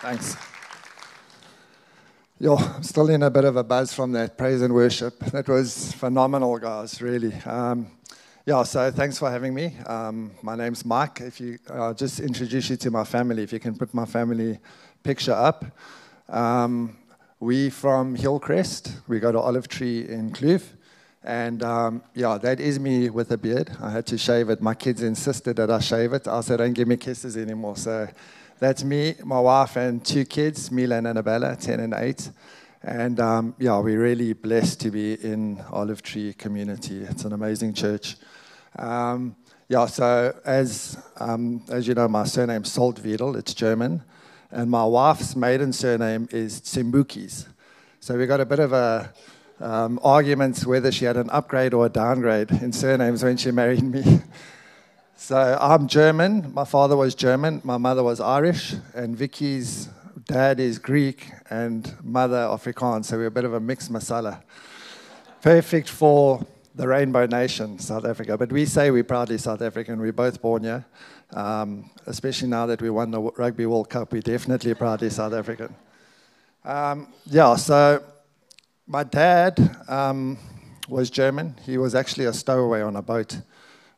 Thanks. Yo, I'm still in a bit of a buzz from that praise and worship. That was phenomenal, guys, really. Um, yeah, so thanks for having me. Um, my name's Mike. If you uh, just introduce you to my family, if you can put my family picture up. Um, we from Hillcrest. We go to Olive Tree in Kloof. And um, yeah, that is me with a beard. I had to shave it. My kids insisted that I shave it. I said, don't give me kisses anymore. So that's me, my wife, and two kids, Mila and Annabella, 10 and 8. And um, yeah, we're really blessed to be in Olive Tree community. It's an amazing church. Um, yeah, so as, um, as you know, my surname's Saltwiedel, it's German. And my wife's maiden surname is Tsimbukis. So we got a bit of a um, arguments whether she had an upgrade or a downgrade in surnames when she married me. so I'm German. My father was German. My mother was Irish. And Vicky's dad is Greek and mother Afrikaans. So we're a bit of a mixed masala. Perfect for the Rainbow Nation, South Africa. But we say we're proudly South African. We're both born here. Um, especially now that we won the Rugby World Cup, we're definitely proudly South African. Um, yeah, so my dad um, was German. He was actually a stowaway on a boat.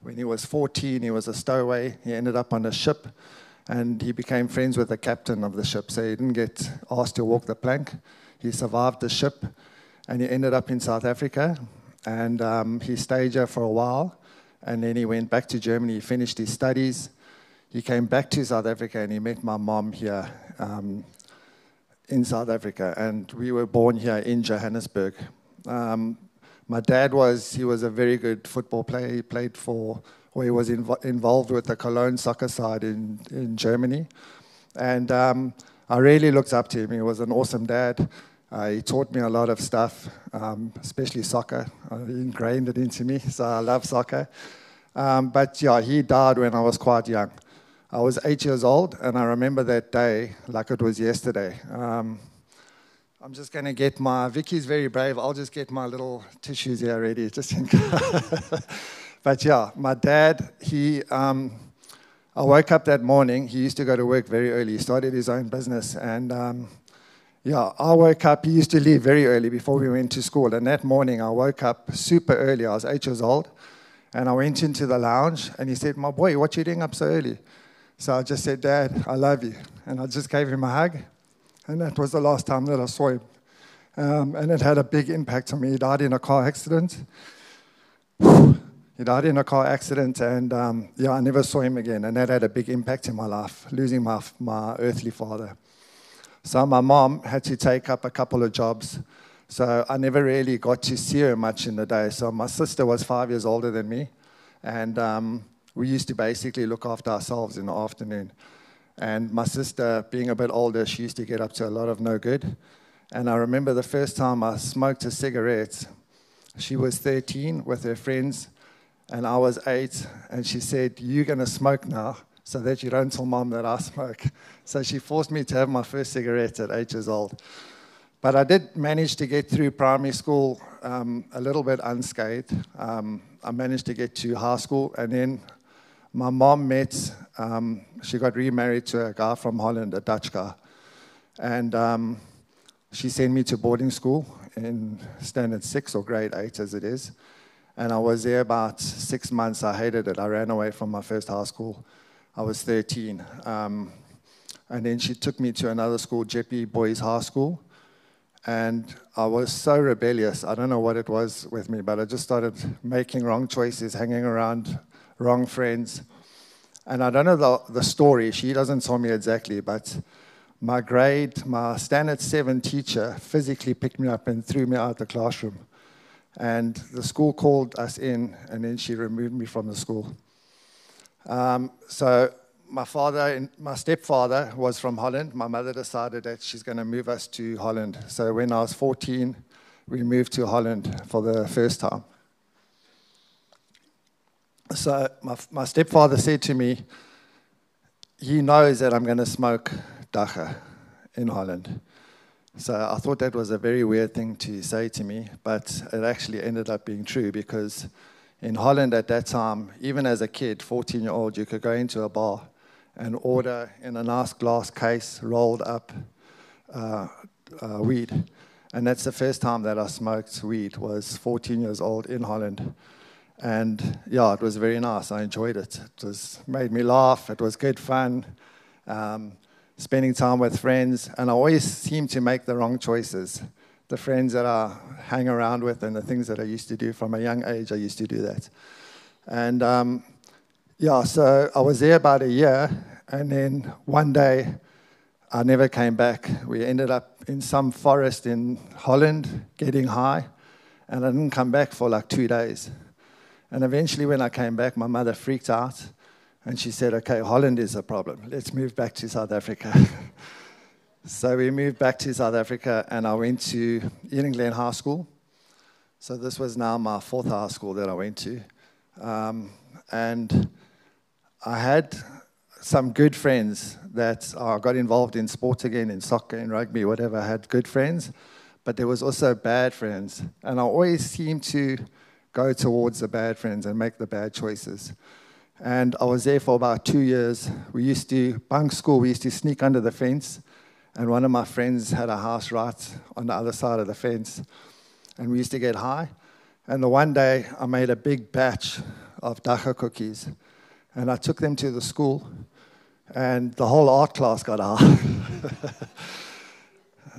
When he was 14, he was a stowaway. He ended up on a ship and he became friends with the captain of the ship. So he didn't get asked to walk the plank. He survived the ship and he ended up in South Africa. And um, he stayed here for a while. And then he went back to Germany. He finished his studies. He came back to South Africa and he met my mom here um, in South Africa, and we were born here in Johannesburg. Um, my dad was he was a very good football player. He played for, or he was inv- involved with the Cologne soccer side in in Germany, and um, I really looked up to him. He was an awesome dad. Uh, he taught me a lot of stuff, um, especially soccer. Uh, he ingrained it into me, so I love soccer. Um, but yeah, he died when I was quite young. I was eight years old, and I remember that day like it was yesterday. Um, I'm just going to get my, Vicky's very brave. I'll just get my little tissues here ready, just in case. But yeah, my dad, he, um, I woke up that morning. He used to go to work very early. He started his own business. And um, yeah, I woke up. He used to leave very early before we went to school. And that morning, I woke up super early. I was eight years old. And I went into the lounge, and he said, My boy, what you doing up so early? So I just said, Dad, I love you. And I just gave him a hug. And that was the last time that I saw him. Um, and it had a big impact on me. He died in a car accident. he died in a car accident, and um, yeah, I never saw him again. And that had a big impact in my life, losing my, my earthly father. So my mom had to take up a couple of jobs. So I never really got to see her much in the day. So my sister was five years older than me. And um, we used to basically look after ourselves in the afternoon. And my sister, being a bit older, she used to get up to a lot of no good. And I remember the first time I smoked a cigarette, she was 13 with her friends, and I was eight. And she said, You're going to smoke now so that you don't tell mom that I smoke. So she forced me to have my first cigarette at eight years old. But I did manage to get through primary school um, a little bit unscathed. Um, I managed to get to high school, and then my mom met, um, she got remarried to a guy from Holland, a Dutch guy. And um, she sent me to boarding school in standard six or grade eight, as it is. And I was there about six months. I hated it. I ran away from my first high school. I was 13. Um, and then she took me to another school, Jeppe Boys High School. And I was so rebellious. I don't know what it was with me, but I just started making wrong choices, hanging around wrong friends. And I don't know the, the story, she doesn't tell me exactly, but my grade, my standard seven teacher physically picked me up and threw me out of the classroom. And the school called us in, and then she removed me from the school. Um, so my father, my stepfather was from Holland. My mother decided that she's going to move us to Holland. So when I was 14, we moved to Holland for the first time. So my, my stepfather said to me, he knows that I'm going to smoke dacha in Holland. So I thought that was a very weird thing to say to me, but it actually ended up being true because in Holland at that time, even as a kid, 14 year old, you could go into a bar and order in a nice glass case rolled up uh, uh, weed. And that's the first time that I smoked weed. Was 14 years old in Holland, and yeah, it was very nice. I enjoyed it. It was made me laugh. It was good fun. Um, spending time with friends, and I always seem to make the wrong choices. The friends that I hang around with and the things that I used to do from a young age, I used to do that. And um, yeah, so I was there about a year, and then one day I never came back. We ended up in some forest in Holland getting high, and I didn't come back for like two days. And eventually, when I came back, my mother freaked out and she said, Okay, Holland is a problem. Let's move back to South Africa. so we moved back to South Africa, and I went to Eden Glen High School. So this was now my fourth high school that I went to. Um, and I had some good friends that uh, got involved in sports again, in soccer, in rugby, whatever. I had good friends, but there was also bad friends. And I always seemed to go towards the bad friends and make the bad choices. And I was there for about two years. We used to bunk school, we used to sneak under the fence. And one of my friends had a house right on the other side of the fence. And we used to get high. And the one day I made a big batch of dacha cookies. And I took them to the school and the whole art class got high.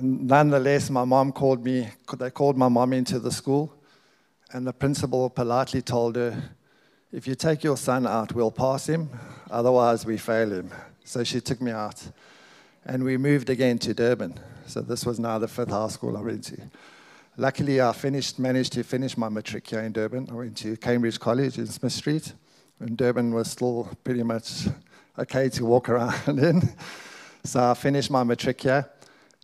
Nonetheless, my mom called me, they called my mom into the school, and the principal politely told her, If you take your son out, we'll pass him, otherwise, we fail him. So she took me out, and we moved again to Durban. So this was now the fifth high school I went to. Luckily, I finished, managed to finish my matric here in Durban. I went to Cambridge College in Smith Street, and Durban was still pretty much okay to walk around in. So I finished my matric here.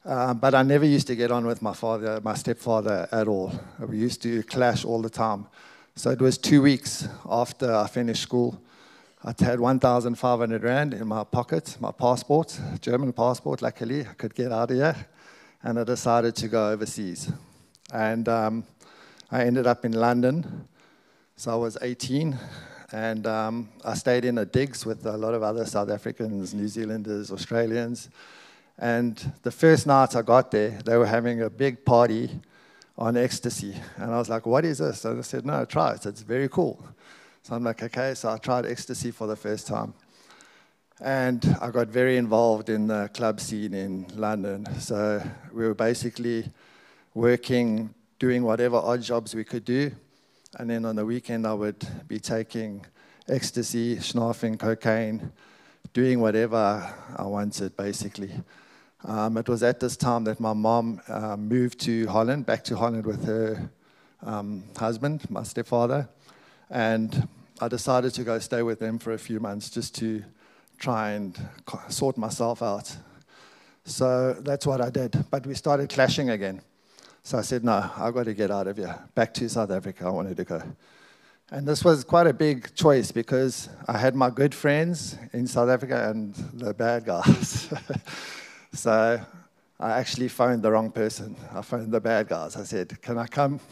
Uh, but I never used to get on with my father, my stepfather at all. We used to clash all the time. So it was two weeks after I finished school. I had 1,500 Rand in my pocket, my passport, German passport, luckily. I could get out of here. And I decided to go overseas. And um, I ended up in London. So I was 18 and um, I stayed in a digs with a lot of other South Africans, New Zealanders, Australians. And the first night I got there, they were having a big party on ecstasy. And I was like, what is this? And I said, no, try it. It's very cool. So I'm like, okay. So I tried ecstasy for the first time. And I got very involved in the club scene in London. So we were basically working, doing whatever odd jobs we could do. And then on the weekend, I would be taking ecstasy, snuffing, cocaine, doing whatever I wanted, basically. Um, it was at this time that my mom uh, moved to Holland, back to Holland with her um, husband, my stepfather. And I decided to go stay with them for a few months just to try and sort myself out. So that's what I did. But we started clashing again. So I said, no, I've got to get out of here. Back to South Africa, I wanted to go. And this was quite a big choice because I had my good friends in South Africa and the bad guys. so I actually phoned the wrong person. I phoned the bad guys. I said, Can I come?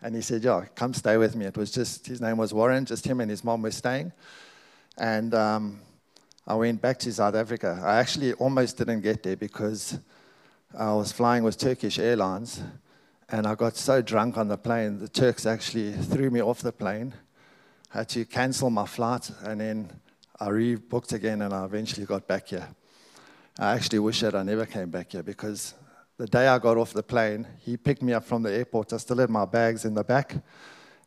And he said, Yeah, come stay with me. It was just, his name was Warren, just him and his mom were staying. And um, I went back to South Africa. I actually almost didn't get there because I was flying with Turkish Airlines, and I got so drunk on the plane, the Turks actually threw me off the plane. I had to cancel my flight, and then I rebooked again, and I eventually got back here. I actually wish that I never came back here because the day I got off the plane, he picked me up from the airport. I still had my bags in the back,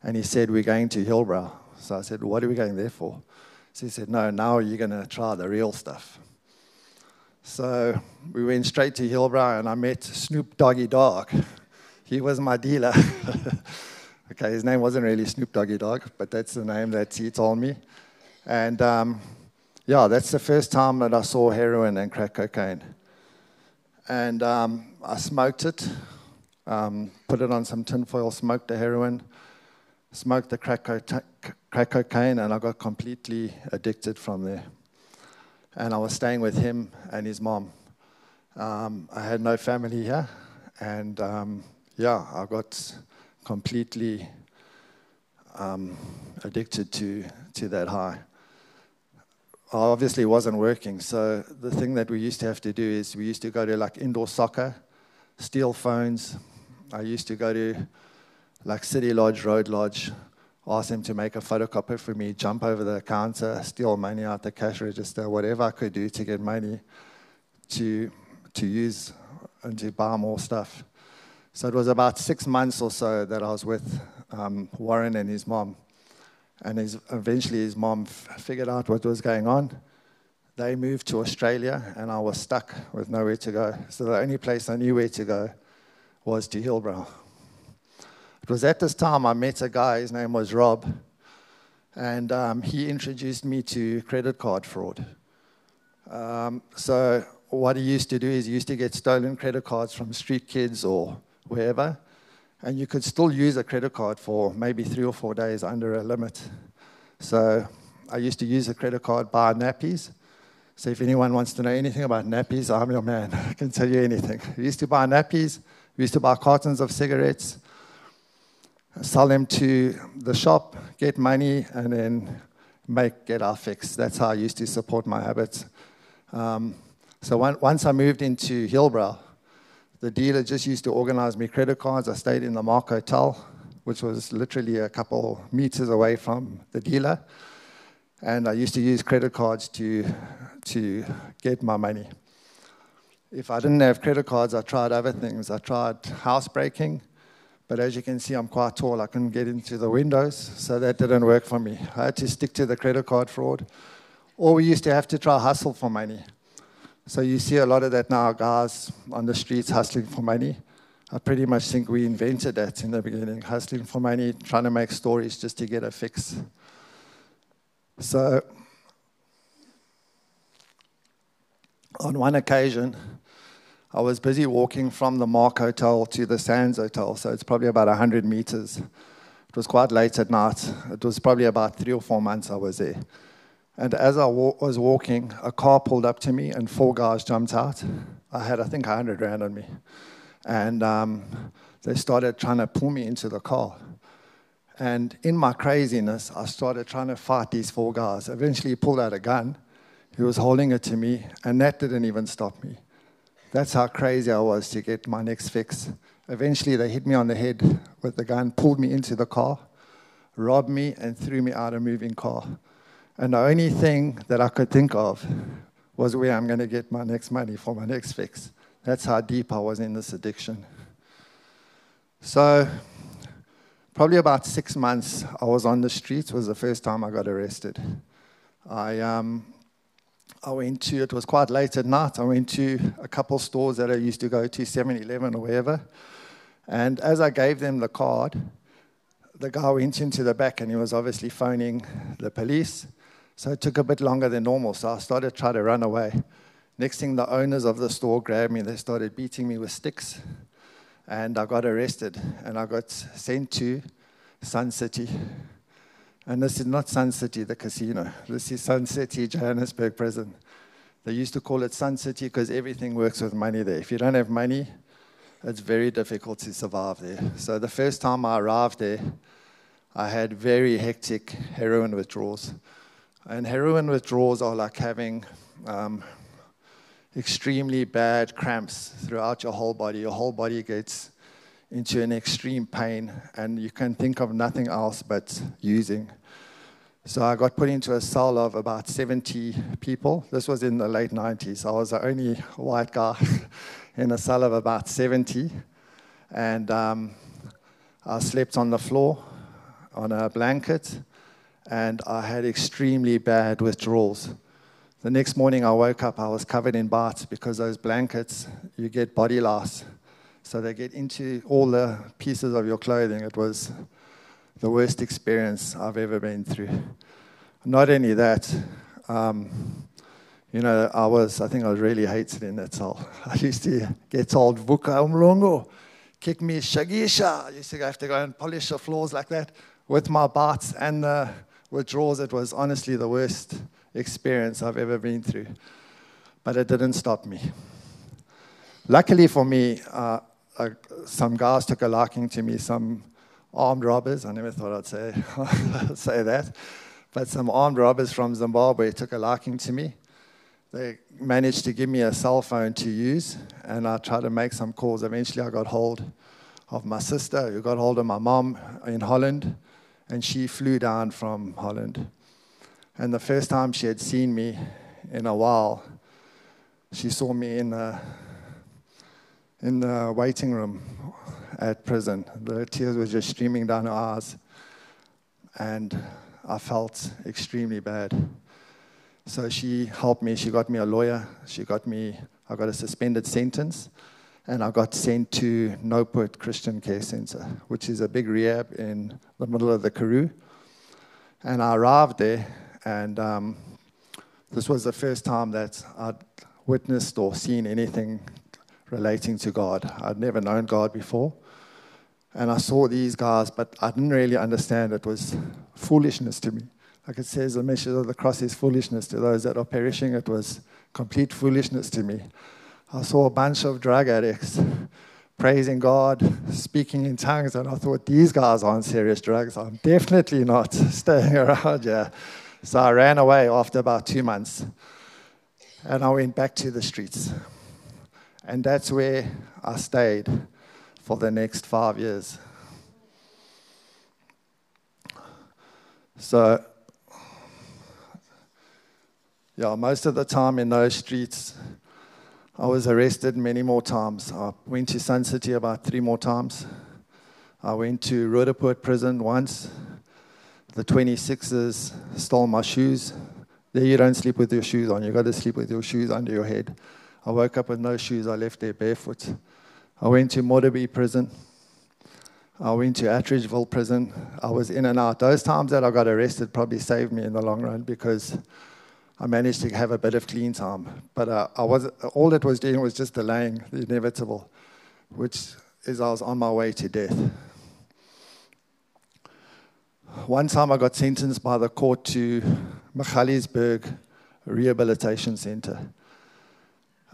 and he said, We're going to Hillbrow. So I said, What are we going there for? So he said, No, now you're going to try the real stuff. So we went straight to Hillbrow and I met Snoop Doggy Dogg. He was my dealer. okay, his name wasn't really Snoop Doggy Dogg, but that's the name that he told me. And um, yeah, that's the first time that I saw heroin and crack cocaine. And um, I smoked it, um, put it on some tinfoil, smoked the heroin, smoked the crack, co- crack cocaine, and I got completely addicted from there and I was staying with him and his mom. Um, I had no family here, and um, yeah, I got completely um, addicted to, to that high. Obviously wasn't working. So the thing that we used to have to do is we used to go to like indoor soccer, steal phones. I used to go to like City Lodge, Road Lodge, ask them to make a photocopy for me, jump over the counter, steal money out the cash register, whatever I could do to get money to to use and to buy more stuff. So it was about six months or so that I was with um, Warren and his mom. And his, eventually his mom figured out what was going on. They moved to Australia, and I was stuck with nowhere to go. So the only place I knew where to go was to Hillbrow. It was at this time I met a guy, his name was Rob, and um, he introduced me to credit card fraud. Um, so what he used to do is he used to get stolen credit cards from street kids or wherever, and you could still use a credit card for maybe three or four days under a limit. So I used to use a credit card, buy nappies. So if anyone wants to know anything about nappies, I'm your man. I can tell you anything. We used to buy nappies. We used to buy cartons of cigarettes, sell them to the shop, get money, and then make get our fix. That's how I used to support my habits. Um, so once I moved into Hillbrow, the dealer just used to organize me credit cards. I stayed in the Mark Hotel, which was literally a couple meters away from the dealer. And I used to use credit cards to, to get my money. If I didn't have credit cards, I tried other things. I tried housebreaking, but as you can see, I'm quite tall. I couldn't get into the windows, so that didn't work for me. I had to stick to the credit card fraud. Or we used to have to try hustle for money. So you see a lot of that now, guys on the streets hustling for money. I pretty much think we invented that in the beginning, hustling for money, trying to make stories just to get a fix. So, on one occasion, I was busy walking from the Mark Hotel to the Sands Hotel, so it's probably about 100 meters. It was quite late at night. It was probably about three or four months I was there. And as I wa- was walking, a car pulled up to me and four guys jumped out. I had, I think, 100 rand on me. And um, they started trying to pull me into the car. And in my craziness, I started trying to fight these four guys. Eventually, he pulled out a gun. He was holding it to me, and that didn't even stop me. That's how crazy I was to get my next fix. Eventually, they hit me on the head with the gun, pulled me into the car, robbed me, and threw me out of a moving car. And the only thing that I could think of was where I'm going to get my next money for my next fix. That's how deep I was in this addiction. So, probably about six months, I was on the streets. Was the first time I got arrested. I um, I went to. It was quite late at night. I went to a couple stores that I used to go to, 7-Eleven or wherever. And as I gave them the card, the guy went into the back and he was obviously phoning the police. So it took a bit longer than normal. So I started trying to run away. Next thing, the owners of the store grabbed me. And they started beating me with sticks. And I got arrested. And I got sent to Sun City. And this is not Sun City, the casino. This is Sun City, Johannesburg prison. They used to call it Sun City because everything works with money there. If you don't have money, it's very difficult to survive there. So the first time I arrived there, I had very hectic heroin withdrawals. And heroin withdrawals are like having um, extremely bad cramps throughout your whole body. Your whole body gets into an extreme pain, and you can think of nothing else but using. So I got put into a cell of about 70 people. This was in the late 90s. I was the only white guy in a cell of about 70. And um, I slept on the floor on a blanket and I had extremely bad withdrawals. The next morning I woke up, I was covered in bites because those blankets, you get body loss. So they get into all the pieces of your clothing. It was the worst experience I've ever been through. Not only that, um, you know, I was, I think I was really hated in that cell. I used to get told, Vuka umlongo, kick me shagisha. I used to have to go and polish the floors like that with my bites and the withdrawals. It was honestly the worst experience I've ever been through. But it didn't stop me. Luckily for me, uh, uh, some guys took a liking to me, some armed robbers. I never thought I'd say, say that. But some armed robbers from Zimbabwe took a liking to me. They managed to give me a cell phone to use, and I tried to make some calls. Eventually, I got hold of my sister, who got hold of my mom in Holland, and she flew down from Holland. And the first time she had seen me in a while, she saw me in the, in the waiting room at prison. The tears were just streaming down her eyes, and I felt extremely bad. So she helped me. She got me a lawyer. She got me, I got a suspended sentence, and I got sent to Noupoort Christian Care Center, which is a big rehab in the middle of the Karoo. And I arrived there, and um, this was the first time that I'd witnessed or seen anything relating to God. I'd never known God before. And I saw these guys, but I didn't really understand it was foolishness to me. Like it says, the message of the cross is foolishness to those that are perishing. It was complete foolishness to me. I saw a bunch of drug addicts praising God, speaking in tongues, and I thought, these guys aren't serious drugs. I'm definitely not staying around here. So I ran away after about two months, and I went back to the streets. And that's where I stayed for the next five years. So yeah, most of the time in those streets, I was arrested many more times. I went to Sun City about three more times. I went to Roodepoort prison once. The 26ers stole my shoes. There, you don't sleep with your shoes on. You got to sleep with your shoes under your head. I woke up with no shoes. I left there barefoot. I went to Modderbee prison. I went to Atteridgeville prison. I was in and out. Those times that I got arrested probably saved me in the long run because I managed to have a bit of clean time. But uh, I was, all it was doing was just delaying the inevitable, which is I was on my way to death. One time I got sentenced by the court to Magaliesburg Rehabilitation Center.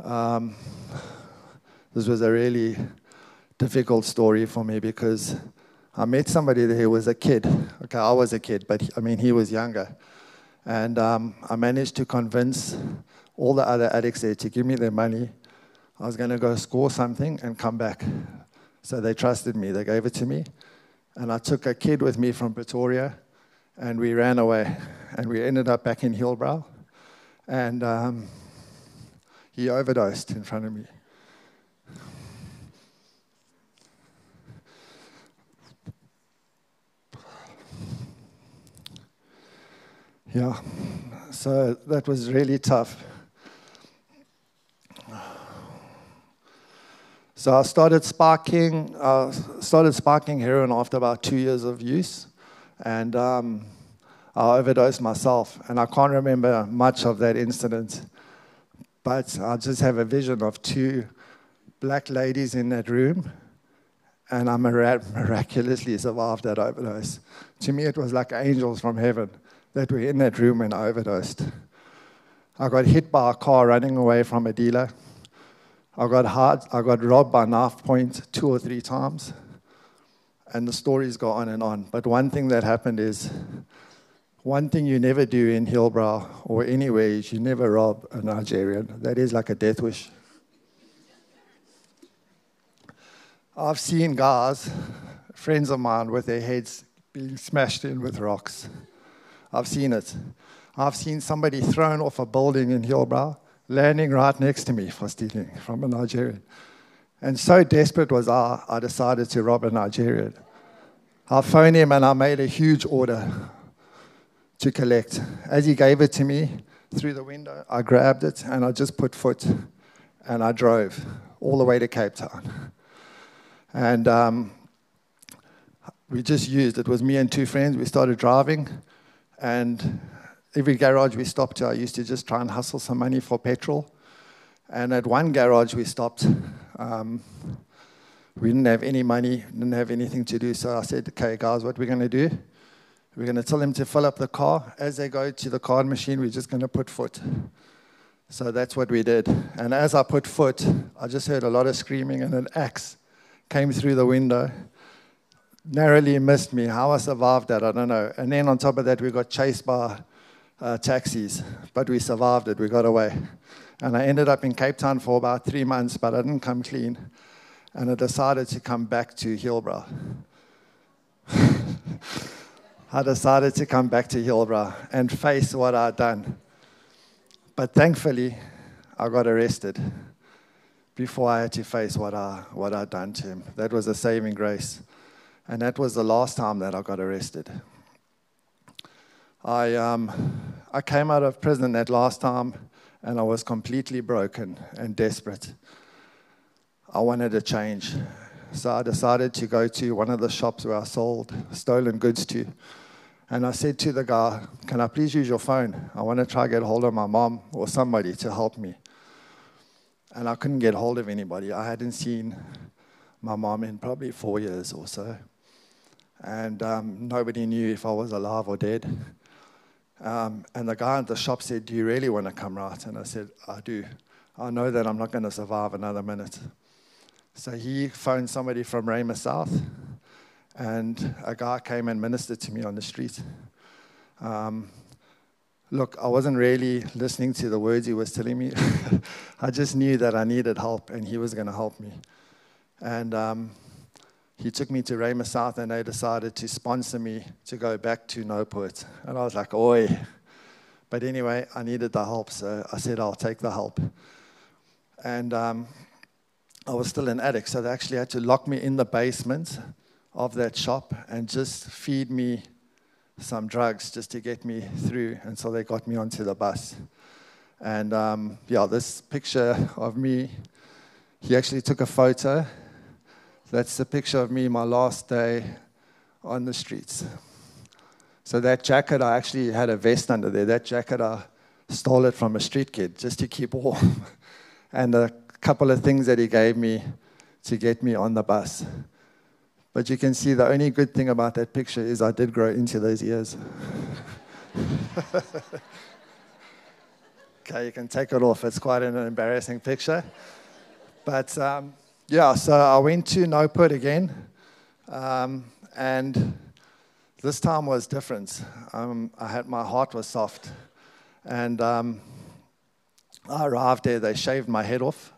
Um, this was a really difficult story for me because I met somebody there who was a kid. Okay, I was a kid, but I mean, he was younger. And um, I managed to convince all the other addicts there to give me their money. I was going to go score something and come back. So they trusted me. They gave it to me. And I took a kid with me from Pretoria and we ran away. And we ended up back in Hillbrow. And um, he overdosed in front of me. Yeah, so that was really tough. So I started sparking, uh, started sparking heroin after about two years of use, and um, I overdosed myself. And I can't remember much of that incident, but I just have a vision of two black ladies in that room, and I miraculously survived that overdose. To me, it was like angels from heaven that were in that room when I overdosed. I got hit by a car running away from a dealer. I got hard, I got robbed by knife two or three times. And the stories go on and on. But one thing that happened is one thing you never do in Hillbrow or anywhere is you never rob a Nigerian. That is like a death wish. I've seen guys, friends of mine, with their heads being smashed in with rocks. I've seen it. I've seen somebody thrown off a building in Hillbrow, landing right next to me for stealing from a Nigerian. And so desperate was I, I decided to rob a Nigerian. I phoned him and I made a huge order to collect. As he gave it to me through the window, I grabbed it and I just put foot and I drove all the way to Cape Town. And um, we just used, it was me and two friends, we started driving and every garage we stopped to, I used to just try and hustle some money for petrol. And at one garage we stopped. Um, we didn't have any money, didn't have anything to do. So I said, okay, guys, what we're going to do, we're going to tell them to fill up the car. As they go to the card machine, we're just going to put foot. So that's what we did. And as I put foot, I just heard a lot of screaming, and an axe came through the window, narrowly missed me. How I survived that, I don't know. And then on top of that, we got chased by uh, taxis, but we survived it. We got away. And I ended up in Cape Town for about three months, but I didn't come clean. And I decided to come back to Hillbrow. I decided to come back to Hillbrow and face what I'd done. But thankfully, I got arrested before I had to face what, I, what I'd done to him. That was a saving grace. And that was the last time that I got arrested. I, um, I came out of prison that last time and I was completely broken and desperate. I wanted a change. So I decided to go to one of the shops where I sold stolen goods to. And I said to the guy, Can I please use your phone? I want to try to get hold of my mom or somebody to help me. And I couldn't get hold of anybody. I hadn't seen my mom in probably four years or so. And um, nobody knew if I was alive or dead. Um, and the guy at the shop said, Do you really want to come right? And I said, I do. I know that I'm not going to survive another minute. So he phoned somebody from Rhema South, and a guy came and ministered to me on the street. Um, look, I wasn't really listening to the words he was telling me. I just knew that I needed help, and he was going to help me. And um, he took me to Rhema South and they decided to sponsor me to go back to Noupoort. And I was like, oi. But anyway, I needed the help, so I said, I'll take the help. And um, I was still an addict, so they actually had to lock me in the basement of that shop and just feed me some drugs just to get me through. And so they got me onto the bus. And um, yeah, this picture of me, he actually took a photo that's the picture of me my last day on the streets. So that jacket, I actually had a vest under there. That jacket, I stole it from a street kid just to keep warm. and a couple of things that he gave me to get me on the bus. But you can see the only good thing about that picture is I did grow into those ears. okay, you can take it off. It's quite an embarrassing picture. But um, yeah, so I went to Noupoort again, um, and this time was different. Um, I had my heart was soft, and um, I arrived there. They shaved my head off,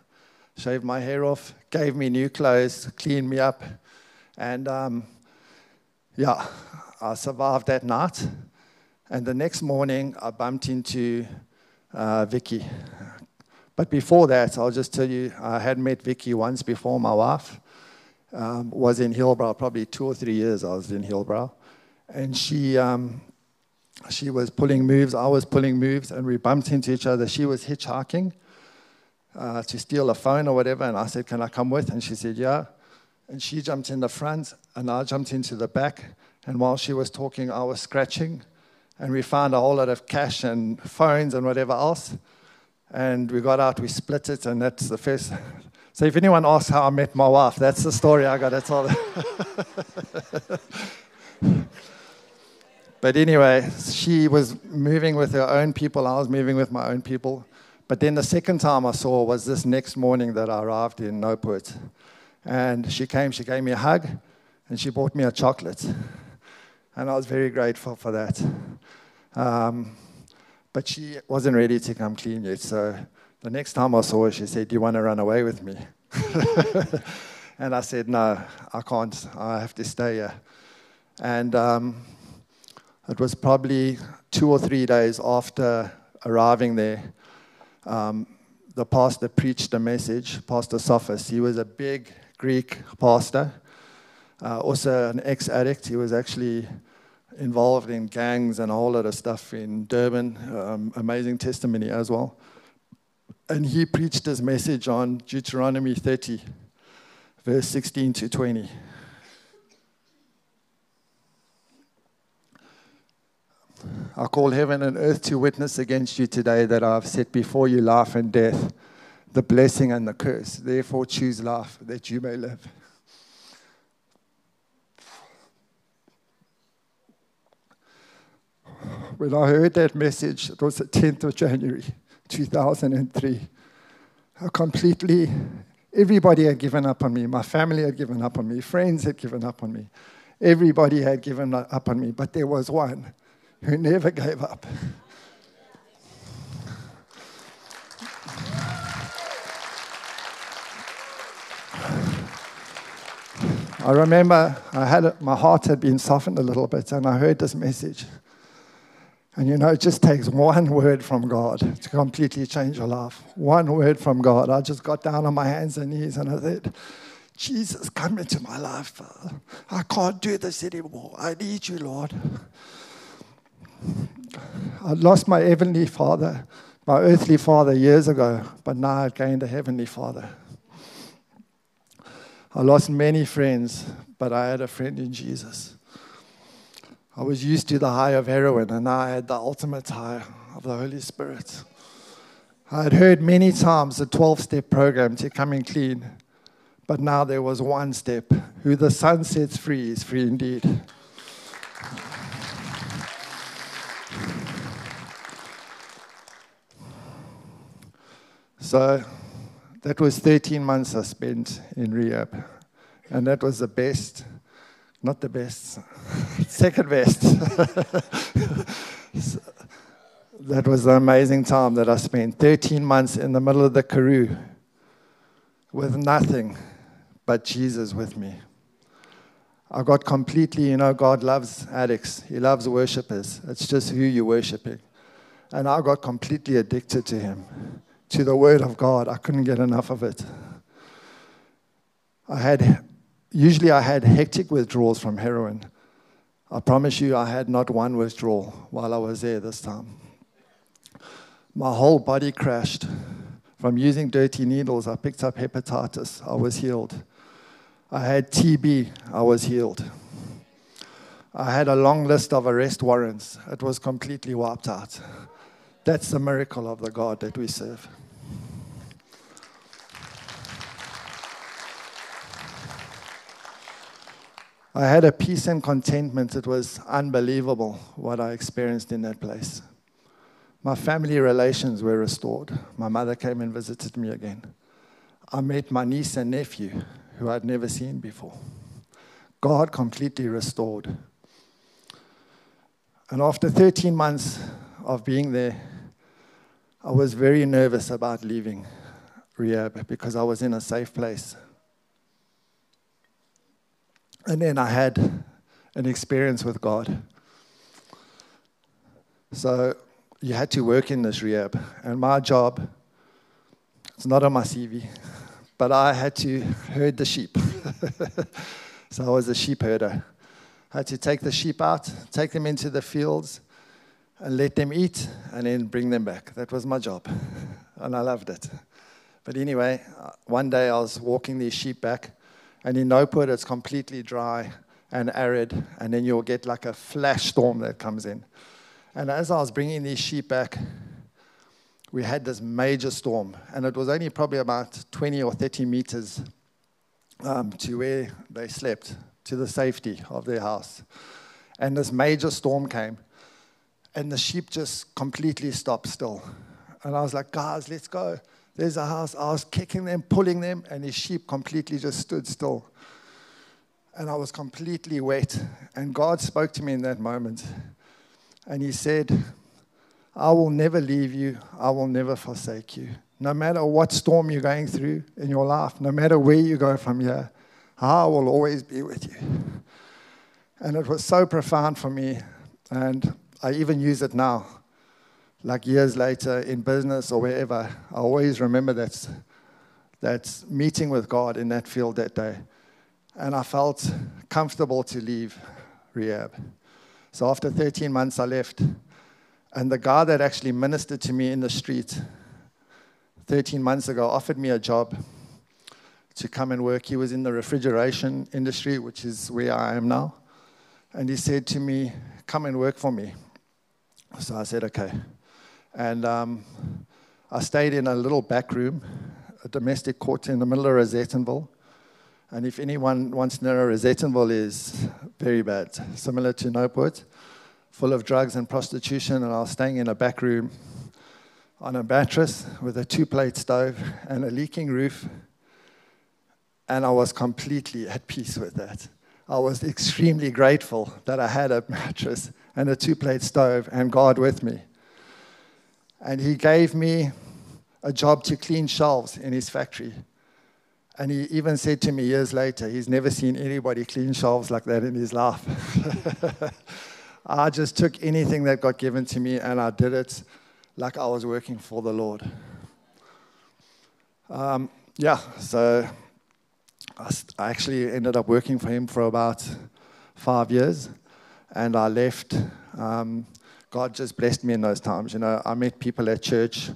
shaved my hair off, gave me new clothes, cleaned me up, and um, yeah, I survived that night. And the next morning, I bumped into uh, Vicky, but before that, I'll just tell you, I had met Vicky once before. My wife um, was in Hillbrow, probably two or three years I was in Hillbrow. And she, um, she was pulling moves, I was pulling moves, and we bumped into each other. She was hitchhiking uh, to steal a phone or whatever, and I said, Can I come with? And she said, Yeah. And she jumped in the front, and I jumped into the back. And while she was talking, I was scratching, and we found a whole lot of cash and phones and whatever else. And we got out, we split it, and that's the first. So if anyone asks how I met my wife, that's the story I got to tell. but anyway, she was moving with her own people, I was moving with my own people. But then the second time I saw was this next morning that I arrived in Noupoort. And she came, she gave me a hug, and she bought me a chocolate. And I was very grateful for that. Um, but she wasn't ready to come clean yet. So the next time I saw her, she said, Do you want to run away with me? and I said, No, I can't. I have to stay here. And um, it was probably two or three days after arriving there. Um, the pastor preached a message, Pastor Sophos. He was a big Greek pastor, uh, also an ex addict. He was actually involved in gangs and a whole lot of stuff in Durban. Um, amazing testimony as well. And he preached his message on Deuteronomy 30, verse 16 to 20. I call heaven and earth to witness against you today that I have set before you life and death, the blessing and the curse. Therefore, choose life that you may live. When I heard that message, it was the 10th of January, 2003. I completely, everybody had given up on me. My family had given up on me. Friends had given up on me. Everybody had given up on me, but there was one who never gave up. I remember I had my heart had been softened a little bit, and I heard this message. And you know, it just takes one word from God to completely change your life. One word from God. I just got down on my hands and knees and I said, Jesus, come into my life. I can't do this anymore. I need you, Lord. I lost my heavenly father, my earthly father, years ago, but now I've gained a heavenly father. I lost many friends, but I had a friend in Jesus. I was used to the high of heroin, and now I had the ultimate high of the Holy Spirit. I had heard many times the 12 step program to coming clean, but now there was one step who the sun sets free is free indeed. So that was 13 months I spent in rehab. And that was the best, not the best, second best. that was an amazing time that I spent 13 months in the middle of the Karoo with nothing but Jesus with me. I got completely, you know, God loves addicts, He loves worshippers. It's just who you're worshiping. And I got completely addicted to Him to the Word of God. I couldn't get enough of it. I had, usually, I had hectic withdrawals from heroin. I promise you, I had not one withdrawal while I was there this time. My whole body crashed. From using dirty needles, I picked up hepatitis. I was healed. I had TB. I was healed. I had a long list of arrest warrants. It was completely wiped out. That's the miracle of the God that we serve. I had a peace and contentment. It was unbelievable what I experienced in that place. My family relations were restored. My mother came and visited me again. I met my niece and nephew, who I'd never seen before. God completely restored. And after 13 months of being there, I was very nervous about leaving rehab because I was in a safe place. And then I had an experience with God. So you had to work in this rehab. And my job, it's not on my CV, but I had to herd the sheep. so I was a sheep herder. I had to take the sheep out, take them into the fields, and let them eat, and then bring them back. That was my job. And I loved it. But anyway, uh, one day I was walking these sheep back, and in Noupoort, it's completely dry and arid, and then you'll get like a flash storm that comes in. And as I was bringing these sheep back, we had this major storm, and it was only probably about 20 or 30 meters um, to where they slept, to the safety of their house. And this major storm came, and the sheep just completely stopped still. And I was like, guys, let's go. There's a house. I was kicking them, pulling them, and his sheep completely just stood still. And I was completely wet. And God spoke to me in that moment. And He said, I will never leave you, I will never forsake you. No matter what storm you're going through in your life, no matter where you go from here, I will always be with you. And it was so profound for me. And I even use it now like years later in business or wherever, I always remember that, that meeting with God in that field that day. And I felt comfortable to leave rehab. So after 13 months, I left. And the guy that actually ministered to me in the street 13 months ago offered me a job to come and work. He was in the refrigeration industry, which is where I am now. And he said to me, Come and work for me. So I said, Okay. And um, I stayed in a little back room, a domestic court in the middle of Rosettenville. And if anyone wants to know, Rosettenville is very bad, similar to Noput, full of drugs and prostitution. And I was staying in a back room on a mattress with a two plate stove and a leaking roof. And I was completely at peace with that. I was extremely grateful that I had a mattress and a two plate stove and God with me. And He gave me a job to clean shelves in His factory. And He even said to me years later, He's never seen anybody clean shelves like that in His life. I just took anything that got given to me and I did it like I was working for the Lord. Um, yeah, so I actually ended up working for him for about five years, and I left. Um, God just blessed me in those times. You know, I met people at church,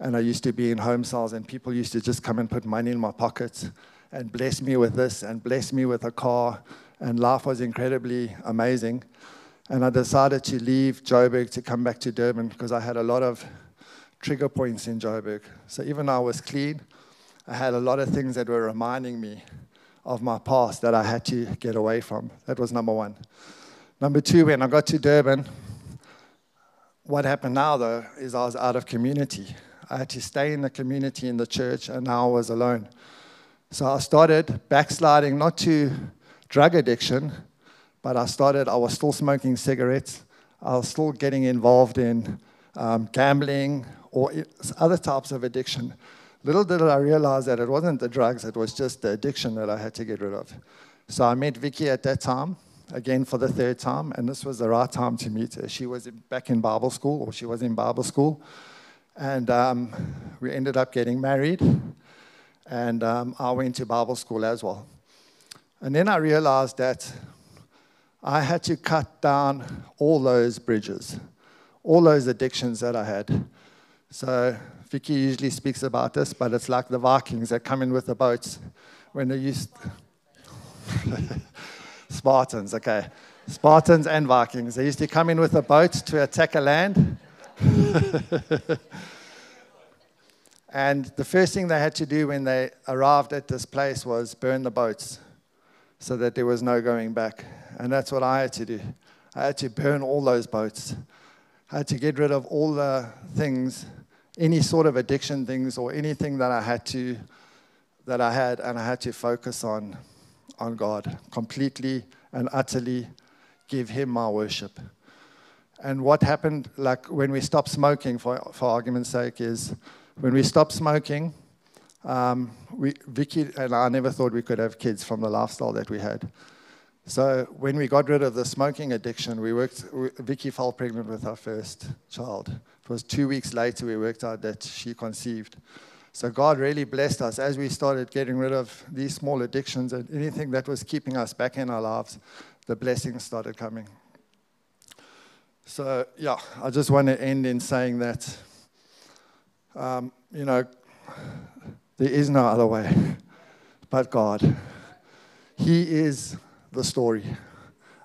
and I used to be in home cells, and people used to just come and put money in my pockets and bless me with this and bless me with a car, and life was incredibly amazing. And I decided to leave Joburg to come back to Durban because I had a lot of trigger points in Joburg. So even though I was clean, I had a lot of things that were reminding me of my past that I had to get away from. That was number one. Number two, when I got to Durban, what happened now though is I was out of community. I had to stay in the community in the church, and now I was alone. So I started backsliding, not to drug addiction, but I started, I was still smoking cigarettes. I was still getting involved in um, gambling or other types of addiction. Little did I realize that it wasn't the drugs, it was just the addiction that I had to get rid of. So I met Vicky at that time, again for the third time, and this was the right time to meet her. She was back in Bible school, or she was in Bible school, and um, we ended up getting married, and um, I went to Bible school as well. And then I realized that I had to cut down all those bridges, all those addictions that I had. So Vicky usually speaks about this, but it's like the Vikings that come in with the boats when they used Spartans, okay. Spartans and Vikings. They used to come in with a boat to attack a land. and the first thing they had to do when they arrived at this place was burn the boats so that there was no going back. And that's what I had to do. I had to burn all those boats. I had to get rid of all the things, any sort of addiction things or anything that I had to that I had and I had to focus on on God completely and utterly give him my worship. And what happened like when we stopped smoking for for argument's sake is when we stopped smoking um, we, Vicky and I never thought we could have kids from the lifestyle that we had. So when we got rid of the smoking addiction, we worked. Vicky fell pregnant with our first child. It was two weeks later we worked out that she conceived. So God really blessed us as we started getting rid of these small addictions and anything that was keeping us back in our lives. The blessings started coming. So yeah, I just want to end in saying that, um, you know, there is no other way but God. He is the story.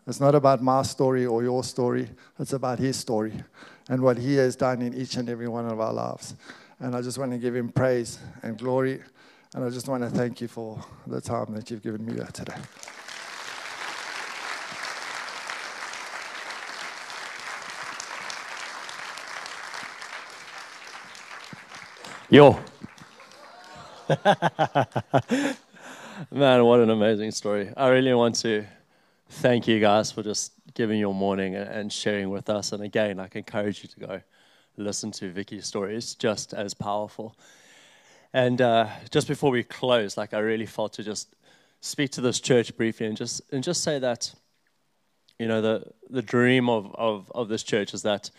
It's not about my story or your story, it's about His story and what He has done in each and every one of our lives. And I just want to give Him praise and glory. And I just want to thank you for the time that you've given me today. Yo. Man, what an amazing story. I really want to thank you guys for just giving your morning and sharing with us. And again, I encourage you to go listen to Vicky's story. It's just as powerful. And uh, just before we close, like I really felt to just speak to this church briefly and just and just say that, you know, the the dream of, of, of this church is that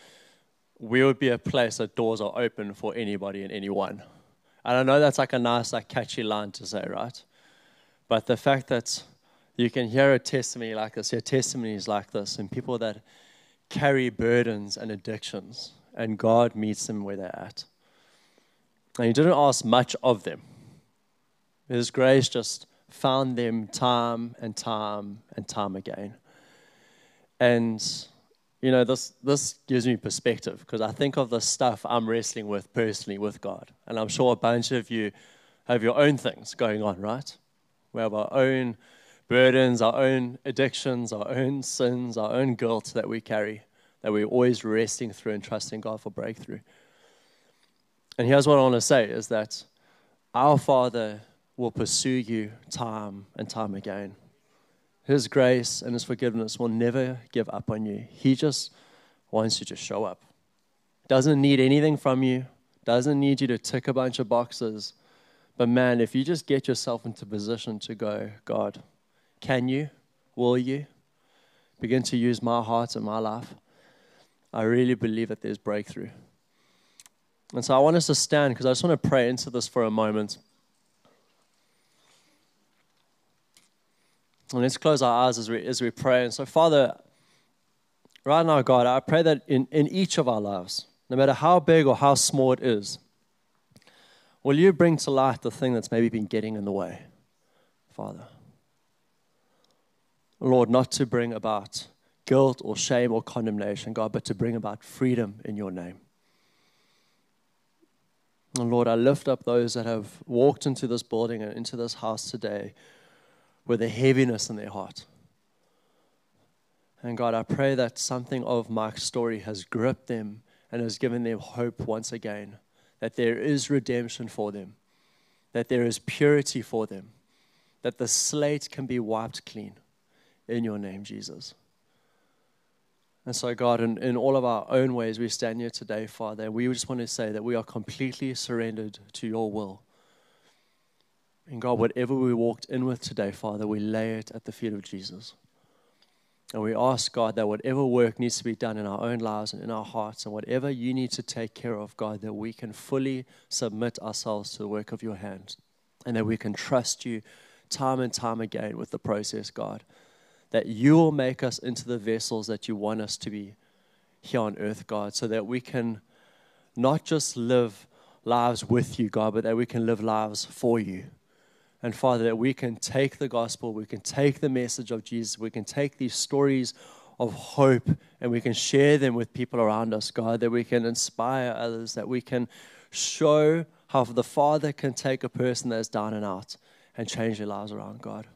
we would be a place that doors are open for anybody and anyone. And I know that's like a nice, like catchy line to say, right? But the fact that you can hear a testimony like this, hear testimonies like this, and people that carry burdens and addictions, and God meets them where they're at. And He didn't ask much of them. His grace just found them time and time and time again. And you know, this, this gives me perspective because I think of the stuff I'm wrestling with personally with God. And I'm sure a bunch of you have your own things going on, right? We have our own burdens, our own addictions, our own sins, our own guilt that we carry, that we're always resting through and trusting God for breakthrough. And here's what I want to say is that our Father will pursue you time and time again. His grace and His forgiveness will never give up on you. He just wants you to show up. Doesn't need anything from you, doesn't need you to tick a bunch of boxes. But man, if you just get yourself into position to go, God, can you? Will you? Begin to use my heart and my life. I really believe that there's breakthrough. And so I want us to stand because I just want to pray into this for a moment. And let's close our eyes as we, as we pray. And so, Father, right now, God, I pray that in, in each of our lives, no matter how big or how small it is, will you bring to light the thing that's maybe been getting in the way, Father? Lord, not to bring about guilt or shame or condemnation, God, but to bring about freedom in your name. And Lord, I lift up those that have walked into this building and into this house today with a heaviness in their heart. And God, I pray that something of Mark's story has gripped them and has given them hope once again that there is redemption for them, that there is purity for them, that the slate can be wiped clean in your name, Jesus. And so, God, in, in all of our own ways, we stand here today, Father, we just want to say that we are completely surrendered to your will. And God, whatever we walked in with today, Father, we lay it at the feet of Jesus. And we ask, God, that whatever work needs to be done in our own lives and in our hearts, and whatever you need to take care of, God, that we can fully submit ourselves to the work of your hands, and that we can trust you time and time again with the process, God that you will make us into the vessels that you want us to be here on earth, God, so that we can not just live lives with you, God, but that we can live lives for you. And Father, that we can take the gospel, we can take the message of Jesus, we can take these stories of hope and we can share them with people around us, God, that we can inspire others, that we can show how the Father can take a person that's down and out and change their lives around, God.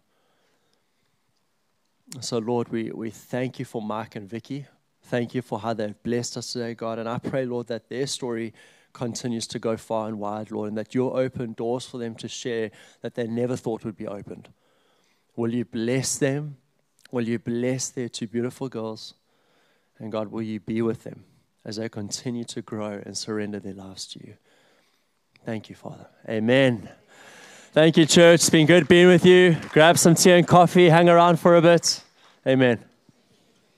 So, Lord, we, we thank you for Mark and Vicky. Thank you for how they've blessed us today, God. And I pray, Lord, that their story continues to go far and wide, Lord, and that you'll open doors for them to share that they never thought would be opened. Will you bless them? Will you bless their two beautiful girls? And God, will you be with them as they continue to grow and surrender their lives to you? Thank you, Father. Amen. Thank you, church. It's been good being with you. Grab some tea and coffee, hang around for a bit. Amen.